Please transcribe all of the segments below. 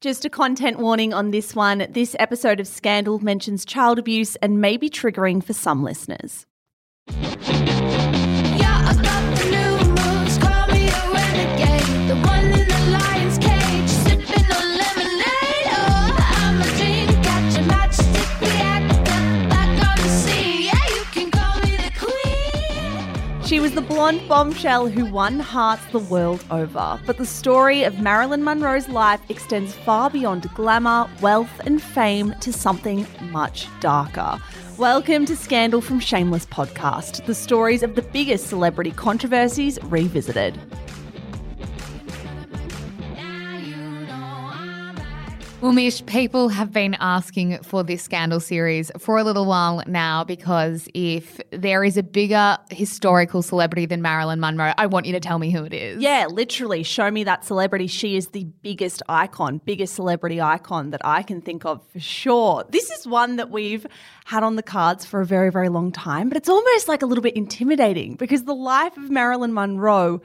Just a content warning on this one. This episode of Scandal mentions child abuse and may be triggering for some listeners. Blonde bombshell who won hearts the world over. But the story of Marilyn Monroe's life extends far beyond glamour, wealth, and fame to something much darker. Welcome to Scandal from Shameless Podcast, the stories of the biggest celebrity controversies revisited. Well, Mish, people have been asking for this scandal series for a little while now because if there is a bigger historical celebrity than Marilyn Monroe, I want you to tell me who it is. Yeah, literally, show me that celebrity. She is the biggest icon, biggest celebrity icon that I can think of for sure. This is one that we've had on the cards for a very, very long time, but it's almost like a little bit intimidating because the life of Marilyn Monroe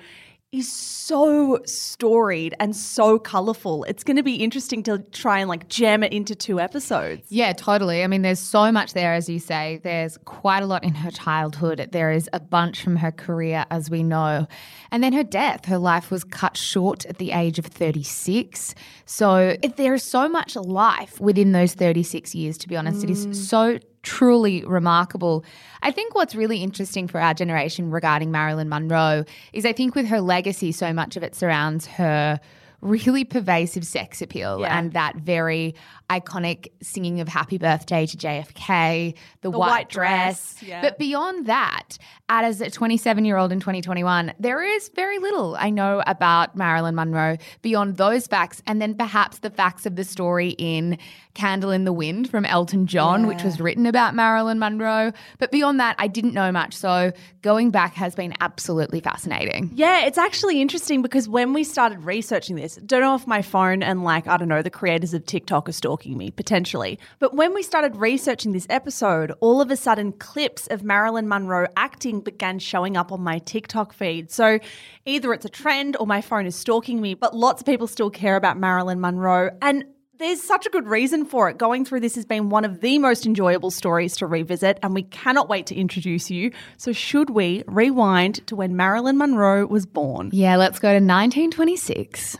is so storied and so colorful. It's going to be interesting to try and like jam it into two episodes. Yeah, totally. I mean, there's so much there, as you say. There's quite a lot in her childhood. There is a bunch from her career, as we know. And then her death. Her life was cut short at the age of 36. So there is so much life within those 36 years, to be honest. It is mm. so truly remarkable. I think what's really interesting for our generation regarding Marilyn Monroe is I think with her legacy, so much of it surrounds her really pervasive sex appeal Yeah. and that very iconic singing of happy birthday to JFK, the, white, white dress. dress, yeah. But beyond that, as a 27 year old in 2021, there is very little I know about Marilyn Monroe beyond those facts and then perhaps the facts of the story in Candle in the Wind from Elton John, which was written about Marilyn Monroe. But beyond that, I didn't know much. So going back has been absolutely fascinating. Yeah, it's actually interesting because when we started researching this, don't know if my phone and like, I don't know, the creators of TikTok are stalking me potentially. But when we started researching this episode, all of a sudden clips of Marilyn Monroe acting began showing up on my TikTok feed. So either it's a trend or my phone is stalking me, but lots of people still care about Marilyn Monroe. And there's such a good reason for it. Going through this has been one of the most enjoyable stories to revisit, and we cannot wait to introduce you. So, should we rewind to when Marilyn Monroe was born? Yeah, let's go to 1926.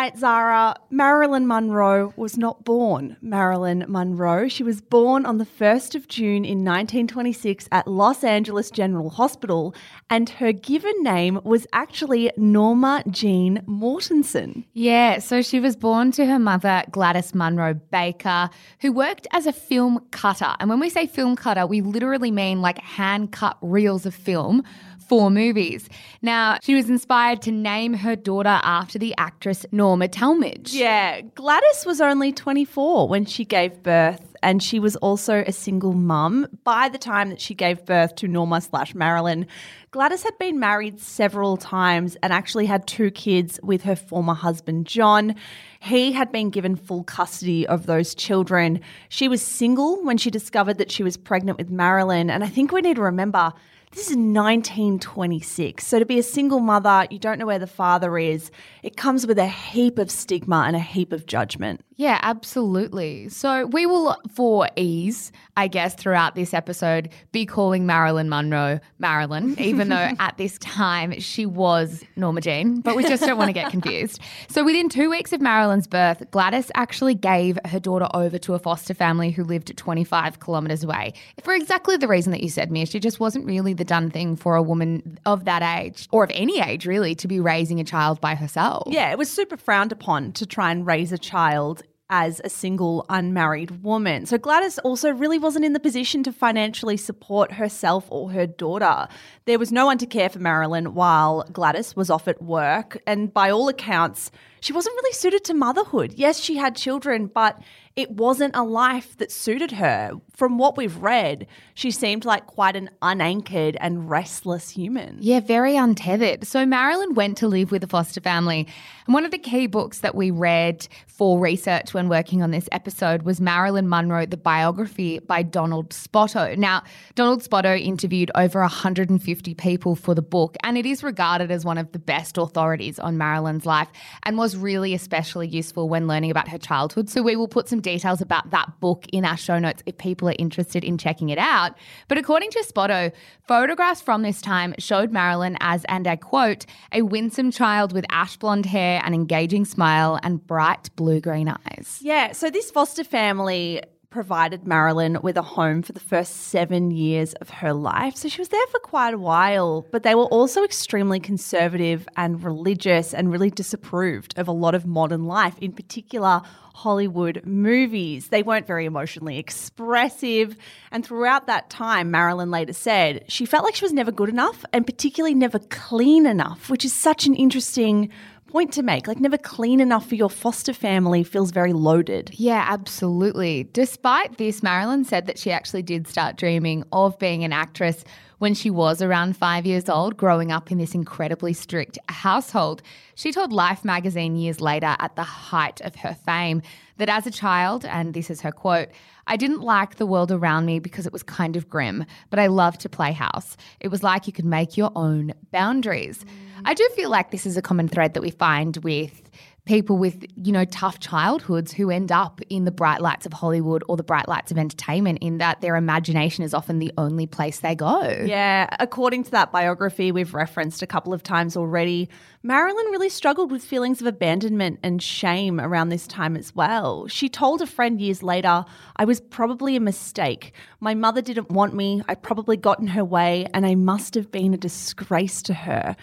Right, Zara. Marilyn Monroe was not born Marilyn Monroe. She was born on the 1st of June in 1926 at Los Angeles General Hospital, and her given name was actually Norma Jean Mortensen. Yeah, so she was born to her mother, Gladys Monroe Baker, who worked as a film cutter. And when we say film cutter, we literally mean like hand cut reels of film for movies. Now, she was inspired to name her daughter after the actress Norma Talmadge. Yeah, Gladys was only 24 when she gave birth, and she was also a single mum. By the time that she gave birth to Norma slash Marilyn, Gladys had been married several times and actually had two kids with her former husband, John. He had been given full custody of those children. She was single when she discovered that she was pregnant with Marilyn, and I think we need to remember. This is 1926. So to be a single mother, you don't know where the father is. It comes with a heap of stigma and a heap of judgment. Yeah, absolutely. So we will, for ease, I guess, throughout this episode, be calling Marilyn Monroe Marilyn, even though at this time she was Norma Jean, but we just don't want to get confused. So within two weeks of Marilyn's birth, Gladys actually gave her daughter over to a foster family who lived 25 kilometres away for exactly the reason that you said, Mia. She just wasn't really the done thing for a woman of that age, or of any age really, to be raising a child by herself. Yeah, it was super frowned upon to try and raise a child as a single unmarried woman. So Gladys also really wasn't in the position to financially support herself or her daughter. There was no one to care for Marilyn while Gladys was off at work, and by all accounts, she wasn't really suited to motherhood. Yes, she had children, but it wasn't a life that suited her. From what we've read, she seemed like quite an unanchored and restless human. Yeah, very untethered. So Marilyn went to live with a foster family. And one of the key books that we read for research when working on this episode was Marilyn Monroe, the biography by Donald Spoto. Now, Donald Spoto interviewed over 150 people for the book, and it is regarded as one of the best authorities on Marilyn's life and was really especially useful when learning about her childhood. So we will put some details about that book in our show notes if people are interested in checking it out. But according to Spoto, photographs from this time showed Marilyn as, and I quote, a winsome child with ash blonde hair, an engaging smile, and bright blue green eyes. Yeah, so this foster family provided Marilyn with a home for the first seven years of her life. So she was there for quite a while, but they were also extremely conservative and religious and really disapproved of a lot of modern life, in particular Hollywood movies. They weren't very emotionally expressive. And throughout that time, Marilyn later said she felt like she was never good enough and particularly never clean enough, which is such an interesting point to make. Like, never clean enough for your foster family feels very loaded. Yeah, absolutely. Despite this, Marilyn said that she actually did start dreaming of being an actress when she was around five years old, growing up in this incredibly strict household. She told Life magazine years later, at the height of her fame, that as a child, and this is her quote, I didn't like the world around me because it was kind of grim, but I loved to play house. It was like you could make your own boundaries. Mm. I do feel like this is a common thread that we find with people with, you know, tough childhoods who end up in the bright lights of Hollywood or the bright lights of entertainment in that their imagination is often the only place they go. Yeah, according to that biography we've referenced a couple of times already, Marilyn really struggled with feelings of abandonment and shame around this time as well. She told a friend years later, I was probably a mistake. My mother didn't want me, I probably got in her way, and I must have been a disgrace to her.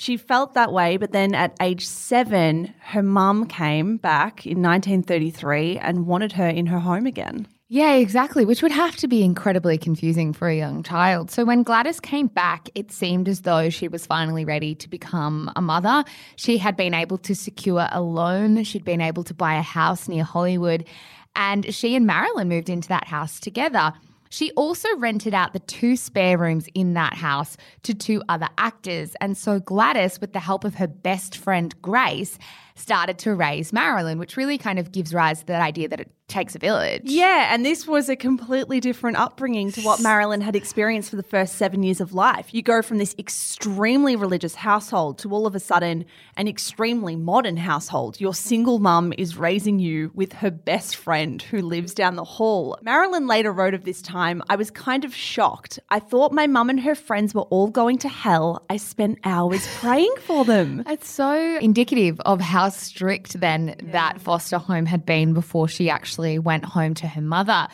She felt that way, but then at age seven, her mum came back in 1933 and wanted her in her home again. Yeah, exactly, which would have to be incredibly confusing for a young child. So when Gladys came back, it seemed as though she was finally ready to become a mother. She had been able to secure a loan, she'd been able to buy a house near Hollywood, and she and Marilyn moved into that house together. She also rented out the two spare rooms in that house to two other actors. And so Gladys, with the help of her best friend Grace, started to raise Marilyn, which really kind of gives rise to that idea that it takes a village. Yeah, and this was a completely different upbringing to what Marilyn had experienced for the first seven years of life. You go from this extremely religious household to all of a sudden an extremely modern household. Your single mum is raising you with her best friend who lives down the hall. Marilyn later wrote of this time I was kind of shocked. I thought my mum and her friends were all going to hell. I spent hours praying for them. It's so indicative of how strict then that foster home had been before she actually went home to her mother.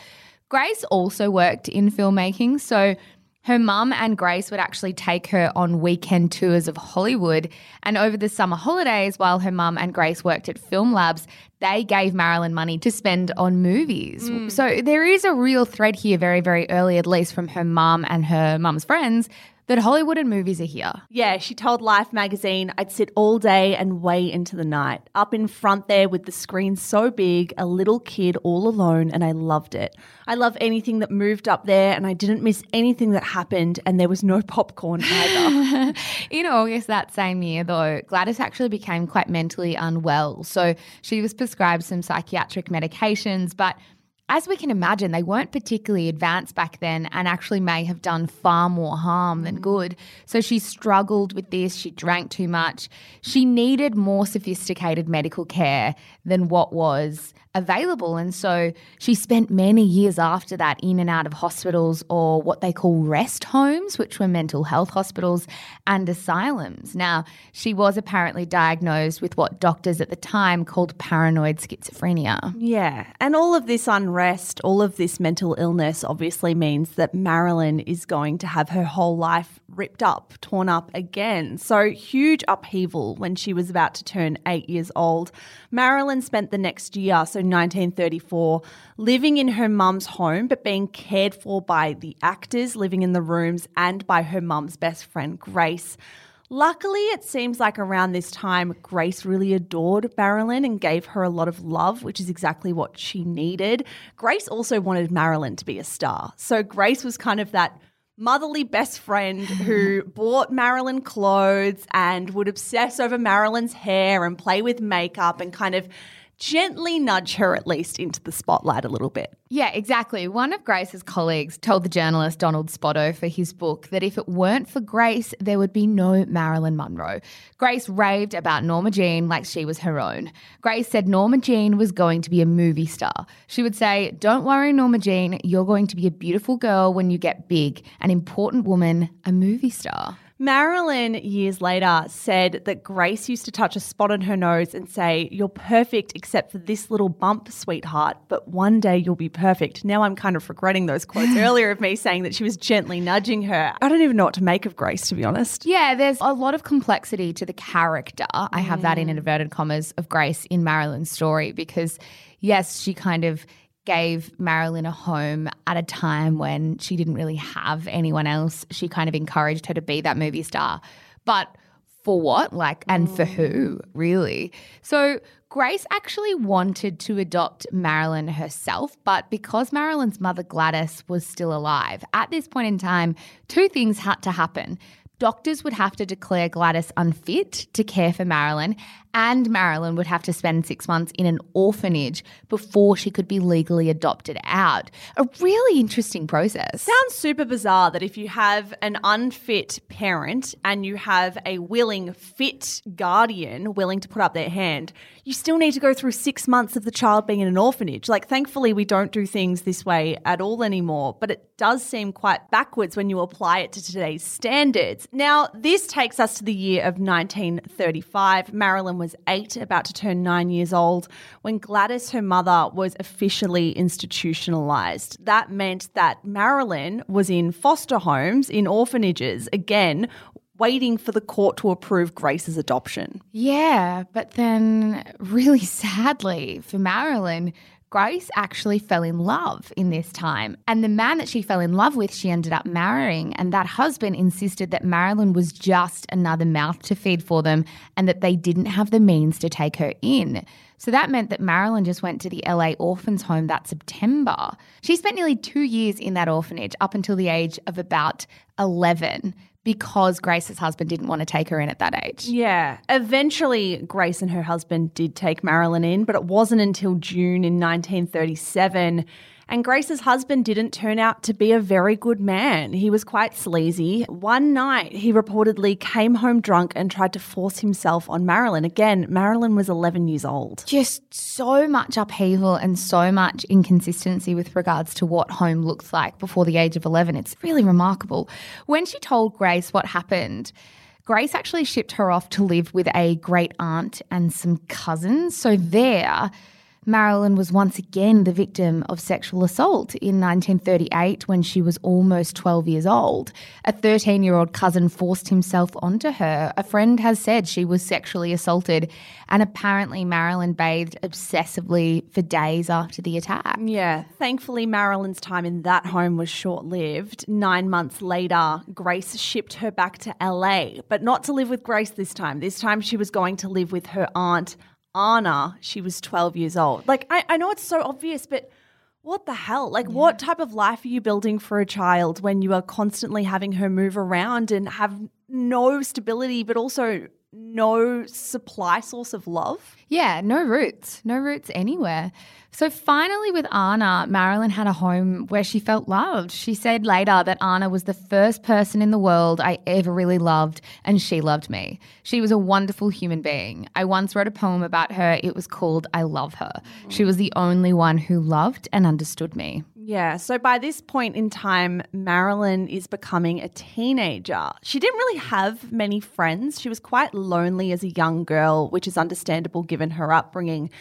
Grace also worked in filmmaking, so her mum and Grace would actually take her on weekend tours of Hollywood. And over the summer holidays, while her mum and Grace worked at film labs, they gave Marilyn money to spend on movies. Hmm. So there is a real thread here, very, very early, at least from her mum and her mum's friends, that Hollywood and movies are here. Yeah, she told Life magazine, I'd sit all day and way into the night, up in front there with the screen so big, a little kid all alone, and I loved it. I love anything that moved up there, and I didn't miss anything that happened, and there was no popcorn either. In August that same year, though, Gladys actually became quite mentally unwell. So she was prescribed some psychiatric medications, but as we can imagine, they weren't particularly advanced back then and actually may have done far more harm than mm. good. So she struggled with this. She drank too much. She needed more sophisticated medical care than what was available. And so she spent many years after that in and out of hospitals or what they call rest homes, which were mental health hospitals and asylums. Now, she was apparently diagnosed with what doctors at the time called paranoid schizophrenia. yeah, and all of this unrest, all of this mental illness obviously means that Marilyn is going to have her whole life ripped up, torn up again. So huge upheaval when she was about to turn eight years old. Marilyn spent the next year, so 1934, living in her mum's home, but being cared for by the actors living in the rooms and by her mum's best friend, Grace. Luckily, it seems like around this time, Grace really adored Marilyn and gave her a lot of love, which is exactly what she needed. Grace also wanted Marilyn to be a star. So Grace was kind of that motherly best friend who bought Marilyn clothes and would obsess over Marilyn's hair and play with makeup and kind of gently nudge her at least into the spotlight a little bit. Yeah, exactly. One of Grace's colleagues told the journalist Donald Spoto for his book that if it weren't for Grace, there would be no Marilyn Monroe. Grace raved about Norma Jean like she was her own. Grace said Norma Jean was going to be a movie star. She would say, Don't worry, Norma Jean, you're going to be a beautiful girl when you get big, an important woman, a movie star. Marilyn, years later, said that Grace used to touch a spot on her nose and say, You're perfect except for this little bump, sweetheart, but one day you'll be perfect. Now I'm kind of regretting those quotes earlier of me saying that she was gently nudging her. I don't even know what to make of Grace, to be honest. Yeah, there's a lot of complexity to the character. I have that in mm. inverted commas of Grace in Marilyn's story because, yes, she kind of gave Marilyn a home at a time when she didn't really have anyone else. She kind of encouraged her to be that movie star. But for what? Like, and for who, really? So, Grace actually wanted to adopt Marilyn herself, but because Marilyn's mother Gladys was still alive, at this point in time, two things had to happen. Doctors would have to declare Gladys unfit to care for Marilyn, and Marilyn would have to spend six months in an orphanage before she could be legally adopted out. A really interesting process. Sounds super bizarre that if you have an unfit parent and you have a willing, fit guardian willing to put up their hand, you still need to go through six months of the child being in an orphanage. Like, thankfully, we don't do things this way at all anymore, but it does seem quite backwards when you apply it to today's standards. Now, this takes us to the year of 1935. Marilyn was eight, about to turn nine years old, when Gladys, her mother, was officially institutionalized. That meant that Marilyn was in foster homes, in orphanages, again, waiting for the court to approve Grace's adoption. Yeah, but then, really sadly for Marilyn, Grace actually fell in love in this time. And the man that she fell in love with, she ended up marrying. And that husband insisted that Marilyn was just another mouth to feed for them and that they didn't have the means to take her in. So that meant that Marilyn just went to the LA Orphans Home that September. She spent nearly two years in that orphanage up until the age of about 11 because Grace's husband didn't want to take her in at that age. Yeah. Eventually, Grace and her husband did take Marilyn in, but it wasn't until June in 1937. And Grace's husband didn't turn out to be a very good man. He was quite sleazy. One night, he reportedly came home drunk and tried to force himself on Marilyn. Again, Marilyn was 11 years old. Just so much upheaval and so much inconsistency with regards to what home looks like before the age of 11. It's really remarkable. When she told Grace what happened, Grace actually shipped her off to live with a great aunt and some cousins. So there, Marilyn was once again the victim of sexual assault in 1938 when she was almost 12 years old. A 13 year old cousin forced himself onto her. A friend has said she was sexually assaulted, and apparently Marilyn bathed obsessively for days after the attack. Yeah, thankfully, Marilyn's time in that home was short lived. Nine months later, Grace shipped her back to LA, but not to live with Grace this time. This time, she was going to live with her aunt, Anna. She was 12 years old. Like, I, I know it's so obvious, but what the hell? Like, what type of life are you building for a child when you are constantly having her move around and have no stability, but also no supply source of love? Yeah, no roots, no roots anywhere. So finally, with Anna, Marilyn had a home where she felt loved. She said later that Anna was the first person in the world I ever really loved, and she loved me. She was a wonderful human being. I once wrote a poem about her. It was called I Love Her. She was the only one who loved and understood me. Yeah, so by this point in time, Marilyn is becoming a teenager. She didn't really have many friends. She was quite lonely as a young girl, which is understandable given her upbringing.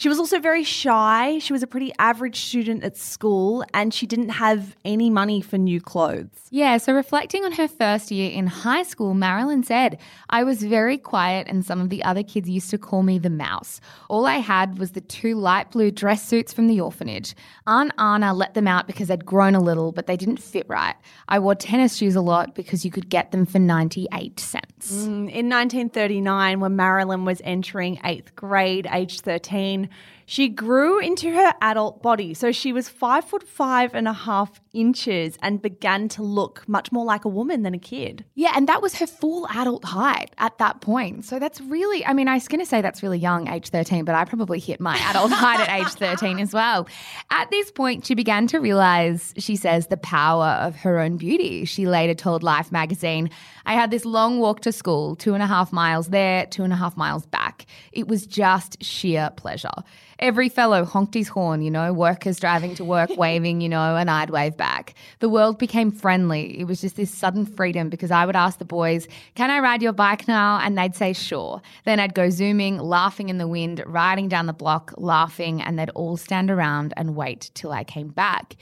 She was also very shy. She was a pretty average student at school and she didn't have any money for new clothes. Yeah, so reflecting on her first year in high school, Marilyn said, I was very quiet and some of the other kids used to call me the mouse. All I had was the two light blue dress suits from the orphanage. Aunt Anna let them out because they'd grown a little, but they didn't fit right. I wore tennis shoes a lot because you could get them for 98 cents. Mm, in 1939, when Marilyn was entering eighth grade, age 13, she grew into her adult body. So she was five foot five and a half inches and began to look much more like a woman than a kid. Yeah, and that was her full adult height at that point. So that's really, I mean, I was going to say that's really young, age 13, but I probably hit my adult height at age 13 as well. At this point, she began to realize, she says, the power of her own beauty. She later told Life magazine, I had this long walk to school, two and a half miles there, two and a half miles back. It was just sheer pleasure. Every fellow honked his horn, you know, workers driving to work waving, you know, and I'd wave back. The world became friendly. It was just this sudden freedom because I would ask the boys, Can I ride your bike now? And they'd say, Sure. Then I'd go zooming, laughing in the wind, riding down the block, laughing, and they'd all stand around and wait till I came back.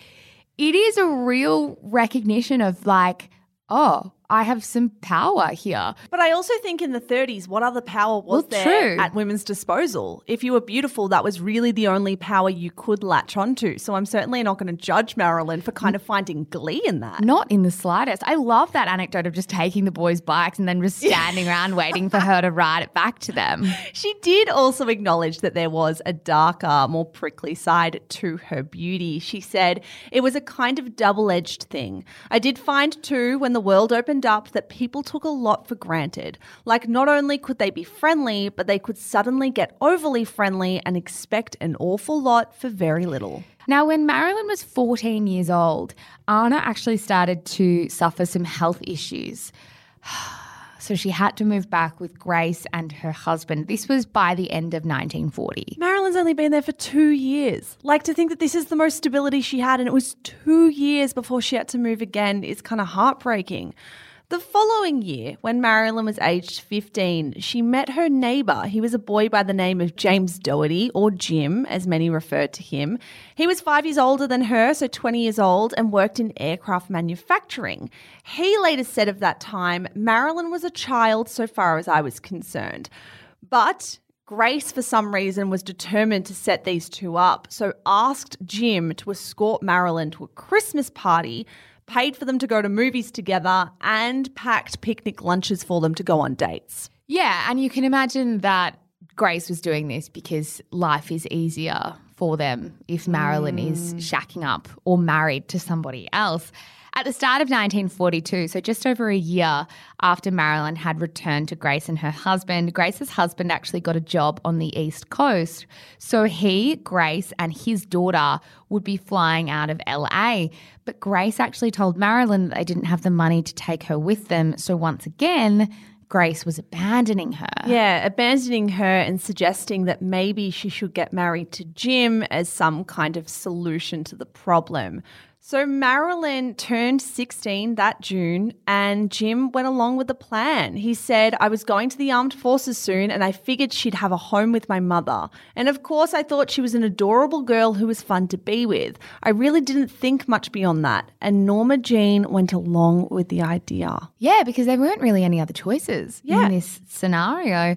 It is a real recognition of like, oh, I have some power here. But I also think in the 30s, what other power was Well, there true. at women's disposal? If you were beautiful, that was really the only power you could latch onto. So I'm certainly not going to judge Marilyn for kind of finding glee in that. Not in the slightest. I love that anecdote of just taking the boys' bikes and then just standing around waiting for her to ride it back to them. She did also acknowledge that there was a darker, more prickly side to her beauty. She said, It was a kind of double edged thing. I did find, too, when the world opened up, that people took a lot for granted. Like, not only could they be friendly, but they could suddenly get overly friendly and expect an awful lot for very little. Now, when Marilyn was 14 years old, Anna actually started to suffer some health issues. So she had to move back with Grace and her husband. This was by the end of 1940. Marilyn's only been there for two years. Like to think that this is the most stability she had, and it was two years before she had to move again is kind of heartbreaking. The following year, when Marilyn was aged 15, she met her neighbour. He was a boy by the name of James Dougherty, or Jim, as many referred to him. He was five years older than her, so 20 years old, and worked in aircraft manufacturing. He later said of that time, Marilyn was a child so far as I was concerned. But Grace, for some reason, was determined to set these two up, so asked Jim to escort Marilyn to a Christmas party, paid for them to go to movies together, and packed picnic lunches for them to go on dates. Yeah, and you can imagine that Grace was doing this because life is easier for them if Marilyn is mm. shacking up or married to somebody else. At the start of 1942, so just over a year after Marilyn had returned to Grace and her husband, Grace's husband actually got a job on the East Coast. So he, Grace, and his daughter would be flying out of LA. But Grace actually told Marilyn that they didn't have the money to take her with them. So once again, Grace was abandoning her. Yeah, abandoning her and suggesting that maybe she should get married to Jim as some kind of solution to the problem. So Marilyn turned 16 that June and Jim went along with the plan. He said, I was going to the armed forces soon and I figured she'd have a home with my mother. And of course, I thought she was an adorable girl who was fun to be with. I really didn't think much beyond that. And Norma Jean went along with the idea. Yeah, because there weren't really any other choices Yeah. in this scenario.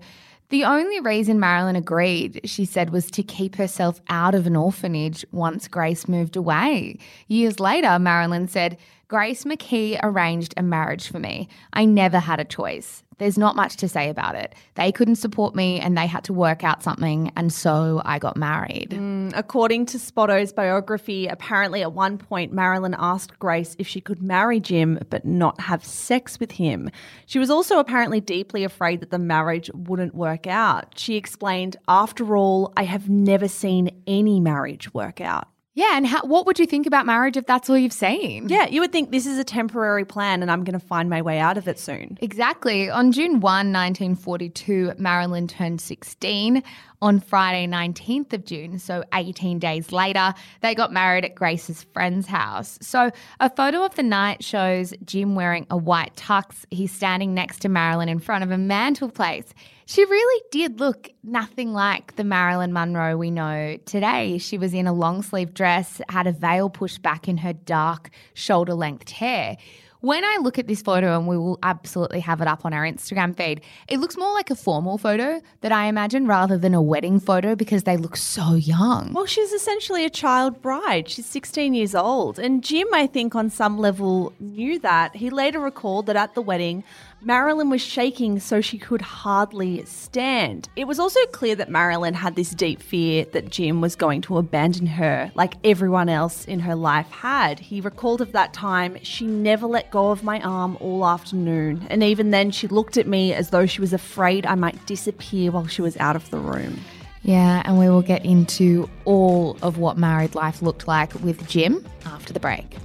The only reason Marilyn agreed, she said, was to keep herself out of an orphanage once Grace moved away. Years later, Marilyn said, Grace McKee arranged a marriage for me. I never had a choice. There's not much to say about it. They couldn't support me and they had to work out something, and so I got married. Mm, according to Spoto's biography, apparently at one point Marilyn asked Grace if she could marry Jim but not have sex with him. She was also apparently deeply afraid that the marriage wouldn't work out. She explained, After all, I have never seen any marriage work out. Yeah, and how, what would you think about marriage if that's all you've seen? Yeah, you would think this is a temporary plan and I'm going to find my way out of it soon. Exactly. On June 1, 1942, Marilyn turned 16. On Friday, 19th of June, so 18 days later, they got married at Grace's friend's house. So a photo of the night shows Jim wearing a white tux. He's standing next to Marilyn in front of a mantelpiece. She really did look nothing like the Marilyn Monroe we know today. She was in a long sleeve dress, had a veil pushed back in her dark, shoulder length hair. When I look at this photo, and we will absolutely have it up on our Instagram feed, it looks more like a formal photo that I imagine rather than a wedding photo because they look so young. Well, she's essentially a child bride. She's 16 years old. And Jim, I think, on some level knew that. He later recalled that at the wedding, Marilyn was shaking so she could hardly stand. It was also clear that Marilyn had this deep fear that Jim was going to abandon her, like everyone else in her life had. He recalled of that time, she never let go of my arm all afternoon. And even then, she looked at me as though she was afraid I might disappear while she was out of the room. Yeah, and we will get into all of what married life looked like with Jim after the break.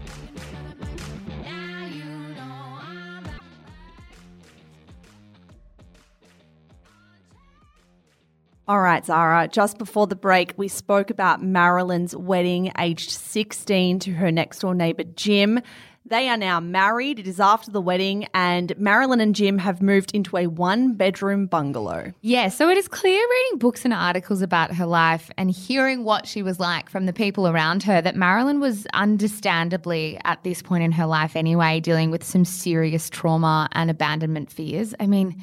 All right, Zara, just before the break, we spoke about Marilyn's wedding aged 16 to her next door neighbor, Jim. They are now married. It is after the wedding, and Marilyn and Jim have moved into a one bedroom bungalow. Yeah, so it is clear reading books and articles about her life and hearing what she was like from the people around her that Marilyn was understandably, at this point in her life anyway, dealing with some serious trauma and abandonment fears. I mean,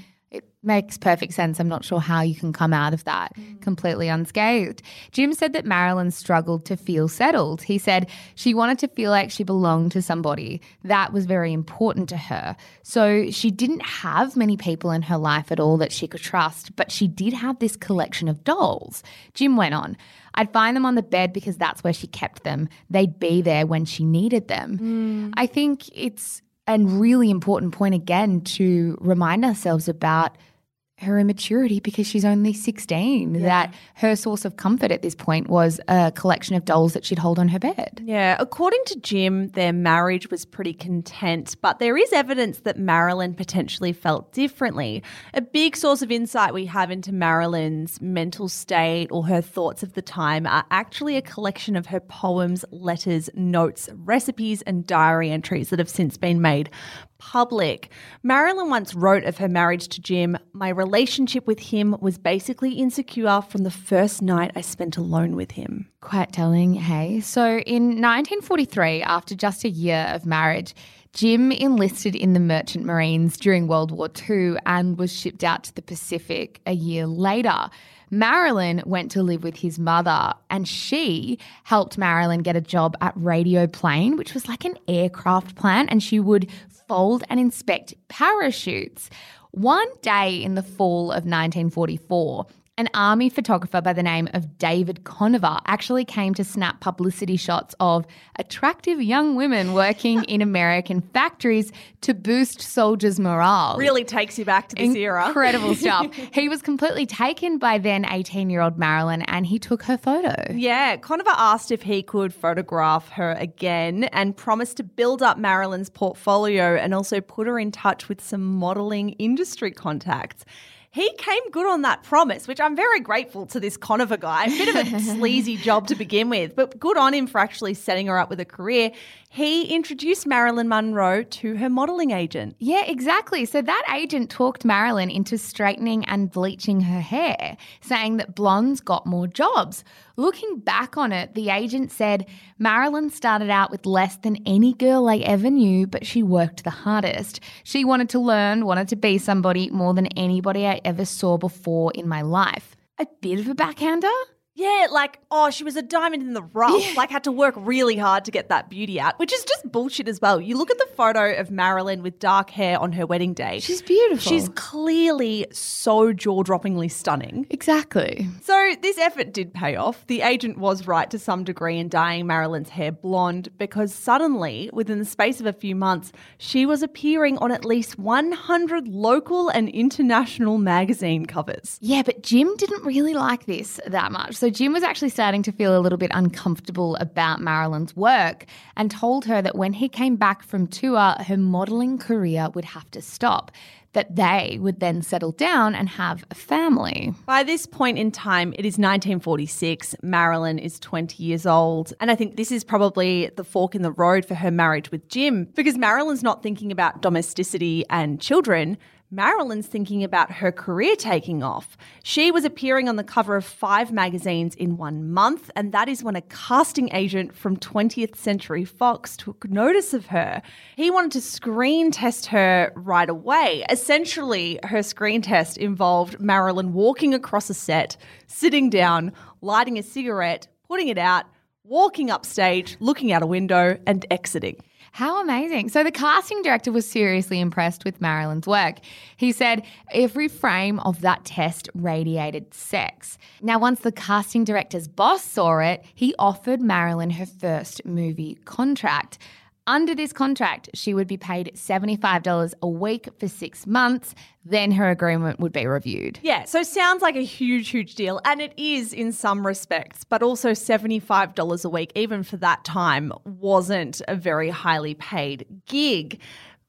makes perfect sense. I'm not sure how you can come out of that mm. completely unscathed. Jim said that Marilyn struggled to feel settled. He said she wanted to feel like she belonged to somebody. That was very important to her. So she didn't have many people in her life at all that she could trust, but she did have this collection of dolls. Jim went on. I'd find them on the bed because that's where she kept them. They'd be there when she needed them. Mm. I think it's a really important point again to remind ourselves about her immaturity because she's only 16 that her source of comfort at this point was a collection of dolls that she'd hold on her bed Yeah, according to Jim, their marriage was pretty content, but there is evidence that Marilyn potentially felt differently. A big source of insight we have into Marilyn's mental state or her thoughts of the time are actually a collection of her poems, letters, notes, recipes, and diary entries that have since been made public. Marilyn once wrote of her marriage to Jim My relationship with him was basically insecure from the first night I spent alone with him. quite telling hey so in 1943 after just a year of marriage Jim enlisted in the Merchant Marines during World War II and was shipped out to the Pacific a year later. Marilyn went to live with his mother, and she helped Marilyn get a job at Radio Plane, which was like an aircraft plant, and she would fold and inspect parachutes. One day in the fall of 1944, an army photographer by the name of David Conover actually came to snap publicity shots of attractive young women working in American factories to boost soldiers' morale. Really takes you back to this era. Incredible stuff. he was completely taken by then 18 year old Marilyn and he took her photo. Yeah, Conover asked if he could photograph her again and promised to build up Marilyn's portfolio and also put her in touch with some modeling industry contacts. He came good on that promise, which I'm very grateful to this Conover guy. A bit of a sleazy job to begin with, but good on him for actually setting her up with a career. He introduced Marilyn Monroe to her modeling agent. Yeah, exactly. So that agent talked Marilyn into straightening and bleaching her hair, saying that blondes got more jobs. Looking back on it, the agent said Marilyn started out with less than any girl I ever knew, but she worked the hardest. She wanted to learn, wanted to be somebody more than anybody I ever saw before in my life. A bit of a backhander? Yeah, like, oh, she was a diamond in the rough. Like, had to work really hard to get that beauty out, which is just bullshit as well. You look at the photo of Marilyn with dark hair on her wedding day. She's beautiful. She's clearly so jaw droppingly stunning. exactly. So, this effort did pay off. The agent was right to some degree in dyeing Marilyn's hair blonde because suddenly, within the space of a few months, she was appearing on at least 100 local and international magazine covers. Yeah, but Jim didn't really like this that much. So Jim was actually starting to feel a little bit uncomfortable about Marilyn's work and told her that when he came back from tour, her modeling career would have to stop. That they would then settle down and have a family. By this point in time, it is 1946. Marilyn is 20 years old. And I think this is probably the fork in the road for her marriage with Jim because Marilyn's not thinking about domesticity and children. Marilyn's thinking about her career taking off. She was appearing on the cover of five magazines in one month, and that is when a casting agent from 20th Century Fox took notice of her. He wanted to screen test her right away. Essentially, her screen test involved Marilyn walking across a set, sitting down, lighting a cigarette, putting it out, walking upstage, looking out a window, and exiting. How amazing. So the casting director was seriously impressed with Marilyn's work. He said every frame of that test radiated sex. Now, once the casting director's boss saw it, he offered Marilyn her first movie contract. Under this contract, she would be paid $75 a week for six months. Then her agreement would be reviewed. Yeah, so sounds like a huge, huge deal. And it is in some respects, but also $75 a week, even for that time, wasn't a very highly paid gig.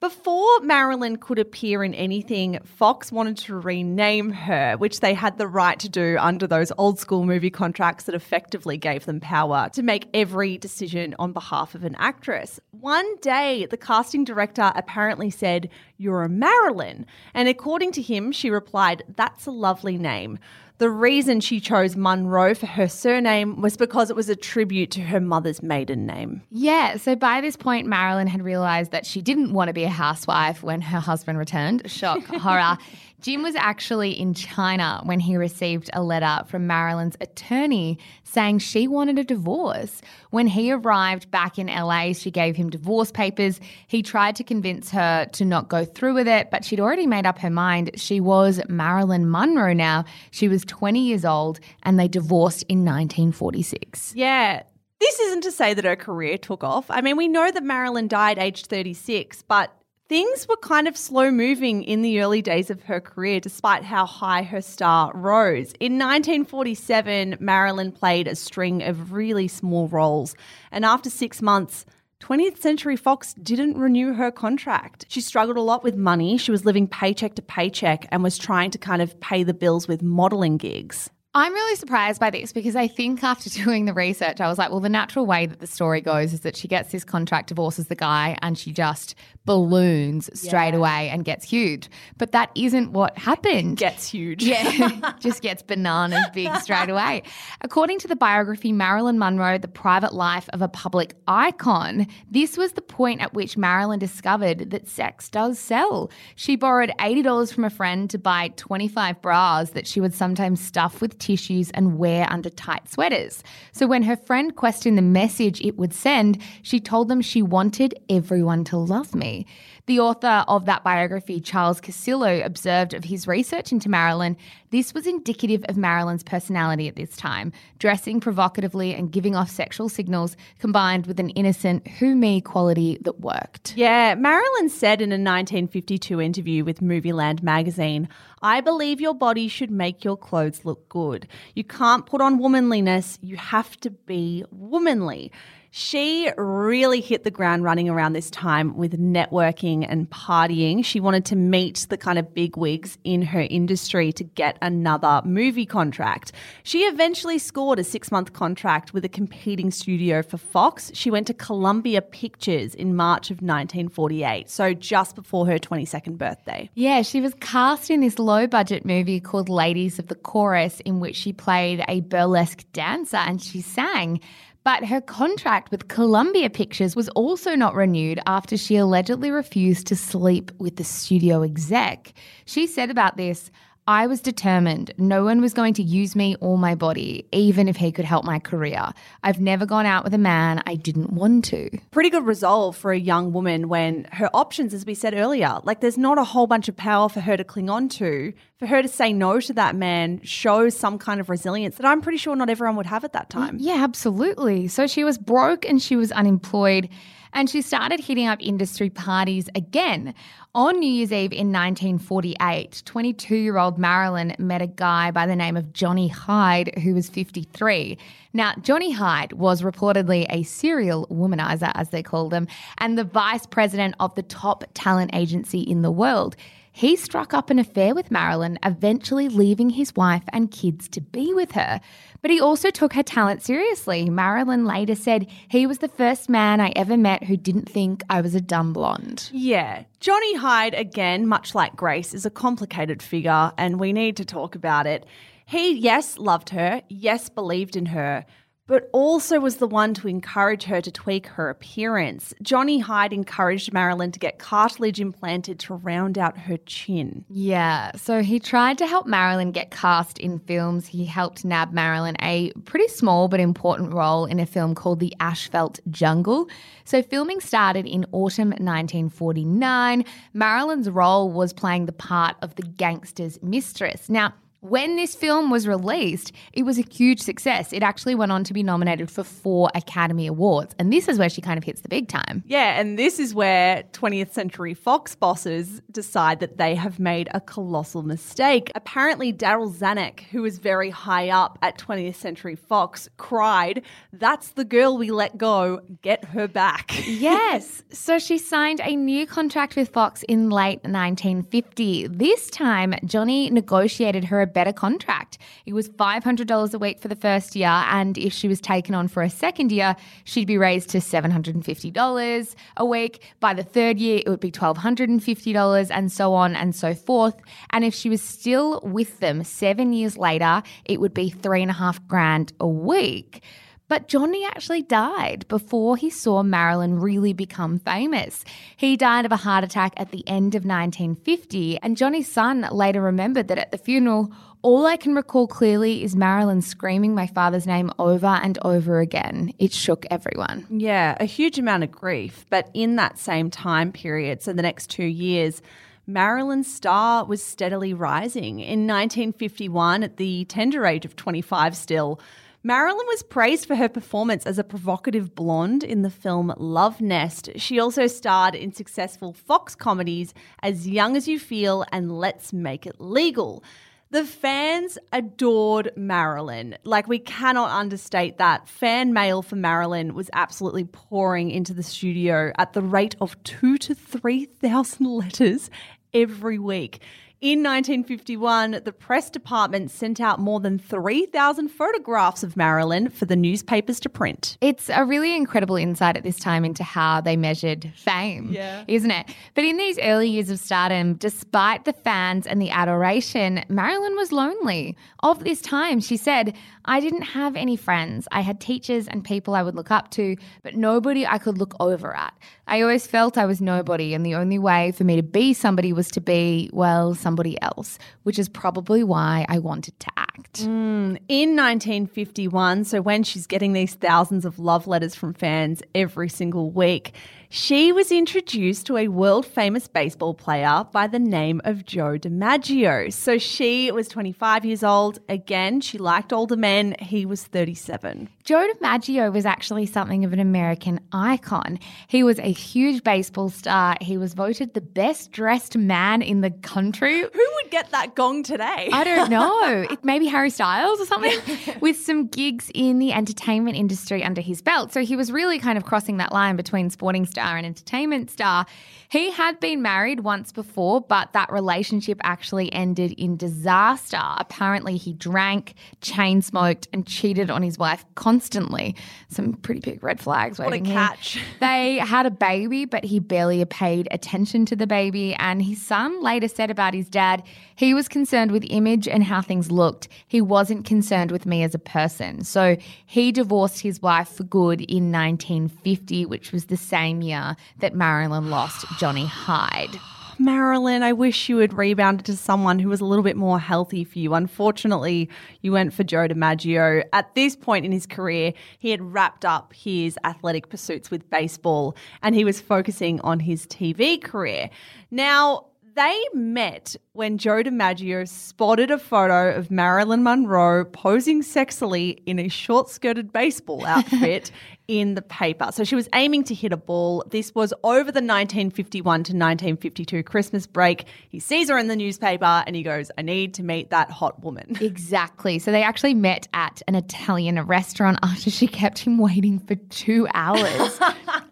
Before Marilyn could appear in anything, Fox wanted to rename her, which they had the right to do under those old school movie contracts that effectively gave them power to make every decision on behalf of an actress. One day, the casting director apparently said, You're a Marilyn. And according to him, she replied, That's a lovely name. The reason she chose Monroe for her surname was because it was a tribute to her mother's maiden name. Yeah, so by this point, Marilyn had realized that she didn't want to be a housewife when her husband returned. Shock, horror. Jim was actually in China when he received a letter from Marilyn's attorney saying she wanted a divorce. When he arrived back in LA, she gave him divorce papers. He tried to convince her to not go through with it, but she'd already made up her mind. She was Marilyn Monroe now. She was 20 years old and they divorced in 1946. Yeah. This isn't to say that her career took off. I mean, we know that Marilyn died aged 36, but things were kind of slow moving in the early days of her career, despite how high her star rose. In 1947, Marilyn played a string of really small roles, and after six months, 20th Century Fox didn't renew her contract. She struggled a lot with money. She was living paycheck to paycheck and was trying to kind of pay the bills with modeling gigs. I'm really surprised by this because I think after doing the research, I was like, well, the natural way that the story goes is that she gets this contract, divorces the guy, and she just balloons straight Yeah. away and gets huge. But that isn't what happened. Gets huge. Yeah, just gets bananas big straight away. According to the biography Marilyn Monroe, The Private Life of a Public Icon, this was the point at which Marilyn discovered that sex does sell. She borrowed $80 from a friend to buy 25 bras that she would sometimes stuff with tissues and wear under tight sweaters. So when her friend questioned the message it would send, she told them she wanted everyone to love me. The author of that biography, Charles Casillo, observed of his research into Marilyn, this was indicative of Marilyn's personality at this time, dressing provocatively and giving off sexual signals combined with an innocent who me quality that worked. Yeah, Marilyn said in a 1952 interview with Movieland magazine, I believe your body should make your clothes look good. You can't put on womanliness, you have to be womanly. She really hit the ground running around this time with networking and partying. She wanted to meet the kind of big wigs in her industry to get another movie contract. She eventually scored a six month contract with a competing studio for Fox. She went to Columbia Pictures in March of 1948, so just before her 22nd birthday. Yeah, she was cast in this low budget movie called Ladies of the Chorus, in which she played a burlesque dancer and she sang. But her contract with Columbia Pictures was also not renewed after she allegedly refused to sleep with the studio exec. She said about this, I was determined no one was going to use me or my body, even if he could help my career. I've never gone out with a man I didn't want to. Pretty good resolve for a young woman when her options, as we said earlier, like there's not a whole bunch of power for her to cling on to. For her to say no to that man shows some kind of resilience that I'm pretty sure not everyone would have at that time. Yeah, absolutely. So she was broke and she was unemployed, and she started hitting up industry parties again. On New Year's Eve in 1948, 22 year old Marilyn met a guy by the name of Johnny Hyde, who was 53. Now, Johnny Hyde was reportedly a serial womanizer, as they called them, and the vice president of the top talent agency in the world. He struck up an affair with Marilyn, eventually leaving his wife and kids to be with her. But he also took her talent seriously. Marilyn later said, He was the first man I ever met who didn't think I was a dumb blonde. Yeah. Johnny Hyde, again, much like Grace, is a complicated figure and we need to talk about it. He, yes, loved her, yes, believed in her, but also was the one to encourage her to tweak her appearance. Johnny Hyde encouraged Marilyn to get cartilage implanted to round out her chin. Yeah, so he tried to help Marilyn get cast in films. He helped nab Marilyn a pretty small but important role in a film called The Asphalt Jungle. So filming started in autumn 1949. Marilyn's role was playing the part of the gangster's mistress. Now, when this film was released, it was a huge success. It actually went on to be nominated for four Academy Awards. And this is where she kind of hits the big time. Yeah, and this is where 20th Century Fox bosses decide that they have made a colossal mistake. Apparently, Darryl Zanuck, who was very high up at 20th Century Fox, cried, That's the girl we let go. Get her back. Yes. so she signed a new contract with Fox in late 1950. This time, Johnny negotiated her a better contract. It was $500 a week for the first year, and if she was taken on for a second year, she'd be raised to $750 a week. By the third year, it would be $1,250, and so on and so forth. And if she was still with them seven years later, it would be three and a half grand a week. But Johnny actually died before he saw Marilyn really become famous. He died of a heart attack at the end of 1950, and Johnny's son later remembered that at the funeral, all I can recall clearly is Marilyn screaming my father's name over and over again. It shook everyone. Yeah, a huge amount of grief. But in that same time period, so the next two years, Marilyn's star was steadily rising. In 1951, at the tender age of 25 still, Marilyn was praised for her performance as a provocative blonde in the film Love Nest. She also starred in successful Fox comedies As Young as You Feel and Let's Make It Legal. The fans adored Marilyn. Like, we cannot understate that. Fan mail for Marilyn was absolutely pouring into the studio at the rate of two to 3,000 letters every week. In 1951, the press department sent out more than 3,000 photographs of Marilyn for the newspapers to print. It's a really incredible insight at this time into how they measured fame, Yeah. isn't it? But in these early years of stardom, despite the fans and the adoration, Marilyn was lonely. Of this time, she said, I didn't have any friends. I had teachers and people I would look up to, but nobody I could look over at. I always felt I was nobody, and the only way for me to be somebody was to be, well, somebody else, which is probably why I wanted to act. Mm, in 1951, so when she's getting these thousands of love letters from fans every single week, she was introduced to a world famous baseball player by the name of Joe DiMaggio. So she was 25 years old. Again, she liked older men. He was 37. Joe DiMaggio was actually something of an American icon. He was a huge baseball star. He was voted the best dressed man in the country. Who would get that gong today? I don't know. It- Maybe Harry Styles or something, with some gigs in the entertainment industry under his belt. So he was really kind of crossing that line between sporting star an entertainment star. He had been married once before, but that relationship actually ended in disaster. Apparently, he drank, chain smoked, and cheated on his wife constantly. Some pretty big red flags What a waiting here. catch. They had a baby, but he barely paid attention to the baby. And his son later said about his dad, he was concerned with image and how things looked. He wasn't concerned with me as a person. So he divorced his wife for good in 1950, which was the same year that Marilyn lost Johnny Hyde. Marilyn, I wish you had rebounded to someone who was a little bit more healthy for you. Unfortunately, you went for Joe DiMaggio. At this point in his career, he had wrapped up his athletic pursuits with baseball and he was focusing on his TV career. Now, they met when Joe DiMaggio spotted a photo of Marilyn Monroe posing sexily in a short skirted baseball outfit in the paper. So she was aiming to hit a ball. This was over the 1951 to 1952 Christmas break. He sees her in the newspaper and he goes, I need to meet that hot woman. Exactly. So they actually met at an Italian restaurant after she kept him waiting for two hours.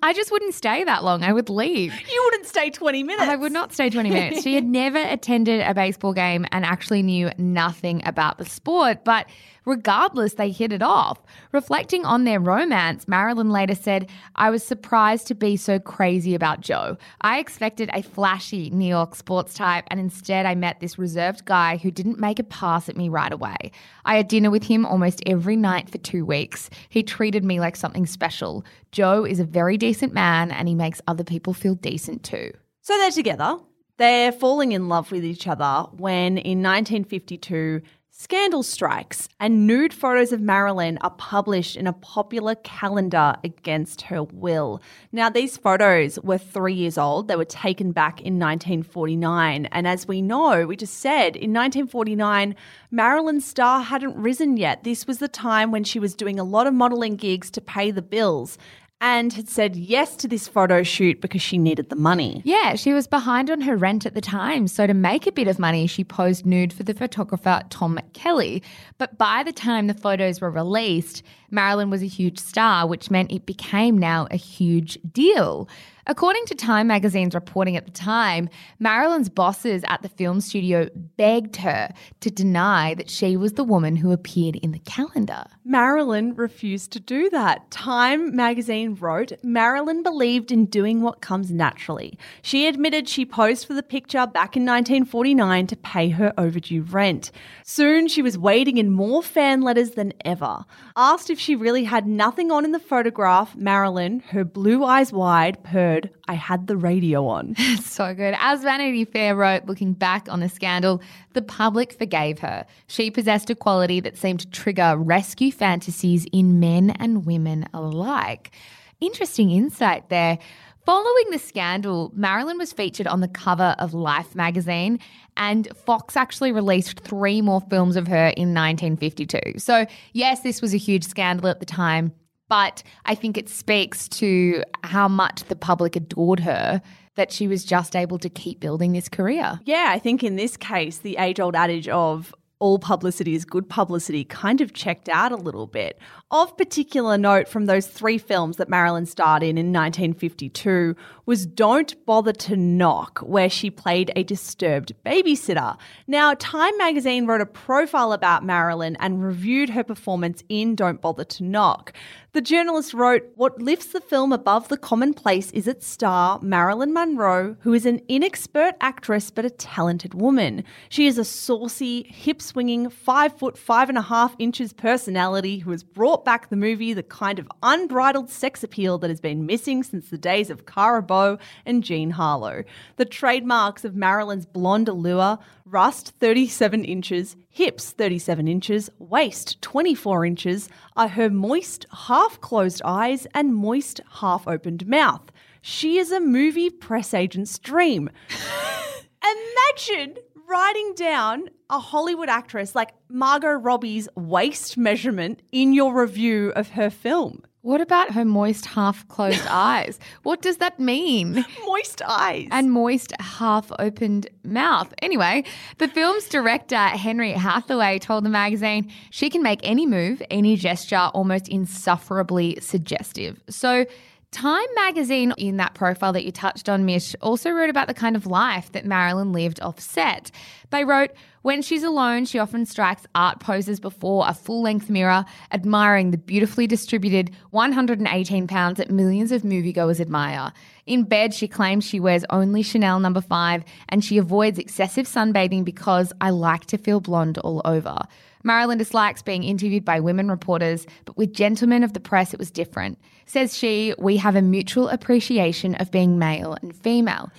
I just wouldn't stay that long. I would leave. You wouldn't stay 20 minutes. I would not stay 20 minutes. She had never attended a baseball game and actually knew nothing about the sport, but regardless, they hit it off. Reflecting on their romance, Marilyn later said, I was surprised to be so crazy about Joe. I expected a flashy New York sports type, and instead I met this reserved guy who didn't make a pass at me right away. I had dinner with him almost every night for two weeks. He treated me like something special. Joe is a very decent man, and he makes other people feel decent too. So they're together. They're falling in love with each other when in 1952, scandal strikes and nude photos of Marilyn are published in a popular calendar against her will. Now, these photos were three years old. They were taken back in 1949. And as we know, we just said, in 1949, Marilyn's star hadn't risen yet. This was the time when she was doing a lot of modeling gigs to pay the bills and had said yes to this photo shoot because she needed the money. Yeah, she was behind on her rent at the time. So, to make a bit of money, she posed nude for the photographer Tom Kelley. But by the time the photos were released, Marilyn was a huge star, which meant it became now a huge deal. According to Time magazine's reporting at the time, Marilyn's bosses at the film studio begged her to deny that she was the woman who appeared in the calendar. Marilyn refused to do that. Time magazine wrote Marilyn believed in doing what comes naturally. She admitted she posed for the picture back in 1949 to pay her overdue rent. Soon she was wading in more fan letters than ever. Asked if she really had nothing on in the photograph, Marilyn, her blue eyes wide, purred, I had the radio on. So good. As Vanity Fair wrote, looking back on the scandal, the public forgave her. She possessed a quality that seemed to trigger rescue fantasies in men and women alike. Interesting insight there. Following the scandal, Marilyn was featured on the cover of Life magazine, and Fox actually released three more films of her in 1952. So, yes, this was a huge scandal at the time, but I think it speaks to how much the public adored her that she was just able to keep building this career. Yeah, I think in this case, the age old adage of all publicity is good publicity kind of checked out a little bit. Of particular note from those three films that Marilyn starred in in 1952 was Don't Bother to Knock, where she played a disturbed babysitter. Now, Time magazine wrote a profile about Marilyn and reviewed her performance in Don't Bother to Knock. The journalist wrote, What lifts the film above the commonplace is its star, Marilyn Monroe, who is an inexpert actress but a talented woman. She is a saucy, hip swinging, five foot five and a half inches personality who has brought back the movie the kind of unbridled sex appeal that has been missing since the days of Clara Bow and Jean Harlow. The trademarks of Marilyn's blonde allure rust 37 inches, hips 37 inches, waist 24 inches are her moist, half closed eyes and moist, half opened mouth. She is a movie press agent's dream. Imagine writing down a Hollywood actress like Margot Robbie's waist measurement in your review of her film. What about her moist, half closed eyes? What does that mean? Moist eyes. and moist, half opened mouth. Anyway, the film's director, Henry Hathaway, told the magazine she can make any move, any gesture almost insufferably suggestive. So, Time magazine, in that profile that you touched on, Mish, also wrote about the kind of life that Marilyn lived off set. They wrote, when she's alone, she often strikes art poses before a full length mirror, admiring the beautifully distributed 118 pounds that millions of moviegoers admire. In bed, she claims she wears only Chanel number five and she avoids excessive sunbathing because I like to feel blonde all over. Marilyn dislikes being interviewed by women reporters, but with gentlemen of the press, it was different. Says she, we have a mutual appreciation of being male and female.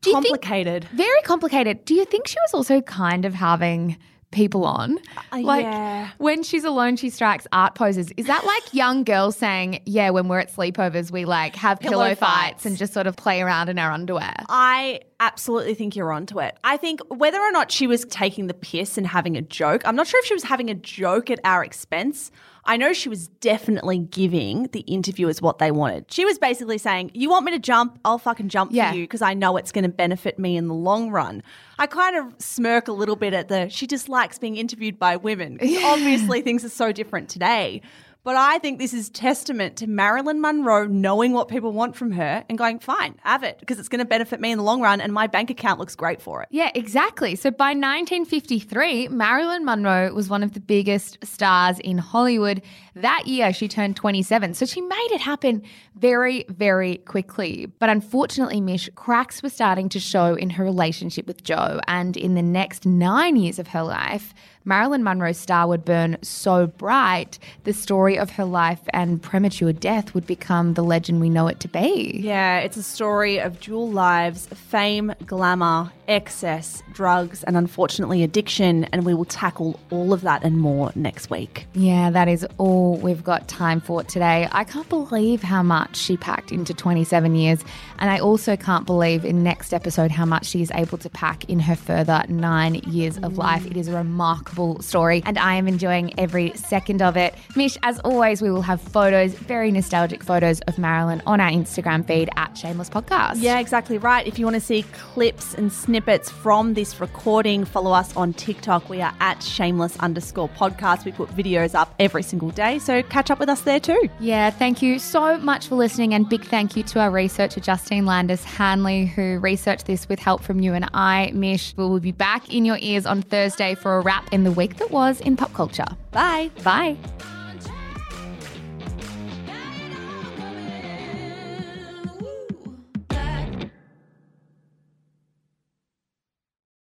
Do you think- Complicated. very complicated. Do you think she was also kind of having people on. Uh, like yeah. when she's alone, she strikes art poses. Is that like young girls saying, "Yeah, when we're at sleepovers, we like have pillow, Pillow fights. fights. and just sort of play around in our underwear"? I absolutely think you're onto it. I think whether or not she was taking the piss and having a joke, I'm not sure if she was having a joke at our expense. I know she was definitely giving the interviewers what they wanted. She was basically saying, You want me to jump? I'll fucking jump Yeah. for you because I know it's going to benefit me in the long run. I kind of smirk a little bit at the, she just likes being interviewed by women. 'cause Obviously, things are so different today. But I think this is testament to Marilyn Monroe knowing what people want from her and going, fine, have it, because it's going to benefit me in the long run and my bank account looks great for it. Yeah, exactly. So by 1953, Marilyn Monroe was one of the biggest stars in Hollywood. That year, she turned 27. So she made it happen very, very quickly. But unfortunately, Mish, cracks were starting to show in her relationship with Joe. And in the next nine years of her life, Marilyn Monroe's star would burn so bright, the story of her life and premature death would become the legend we know it to be. Yeah, it's a story of dual lives, fame, glamour, excess, drugs, and unfortunately addiction. And we will tackle all of that and more next week. Yeah, that is all we've got time for today. I can't believe how much she packed into 27 years. And I also can't believe in next episode how much she is able to pack in her further nine years of life. It is a remarkable story, and I am enjoying every second of it. Mish, as always, we will have photos, very nostalgic photos of Marilyn on our Instagram feed at Shameless Podcast. Yeah, exactly right. If you want to see clips and snippets from this recording, follow us on TikTok. We are at shameless underscore podcast. We put videos up every single day, so catch up with us there too. Yeah, thank you so much for listening, and big thank you to our researcher Justine Landis Hanley, who researched this with help from you and I. Mish, we will be back in your ears on Thursday for a wrap in the week that was in pop culture. Bye. Bye.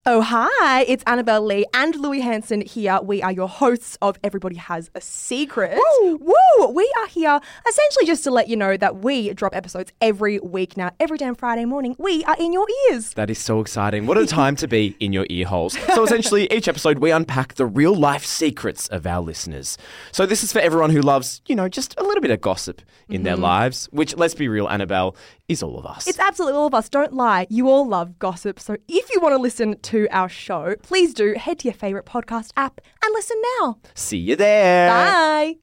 Oh, hi, it's Annabelle Lee and Louis Hanson here. We are your hosts of Everybody Has a Secret. Woo! Woo! We are here essentially just to let you know that we drop episodes every week now. Every damn Friday morning, we are in your ears. That is so exciting. What a time to be in your ear holes. So, essentially, each episode we unpack the real life secrets of our listeners. So, this is for everyone who loves, you know, just a little bit of gossip in their mm-hmm. lives, which, let's be real, Annabelle, is all of us. It's absolutely all of us. Don't lie. You all love gossip. So if you want to listen to our show, please do head to your favorite podcast app and listen now. See you there. Bye.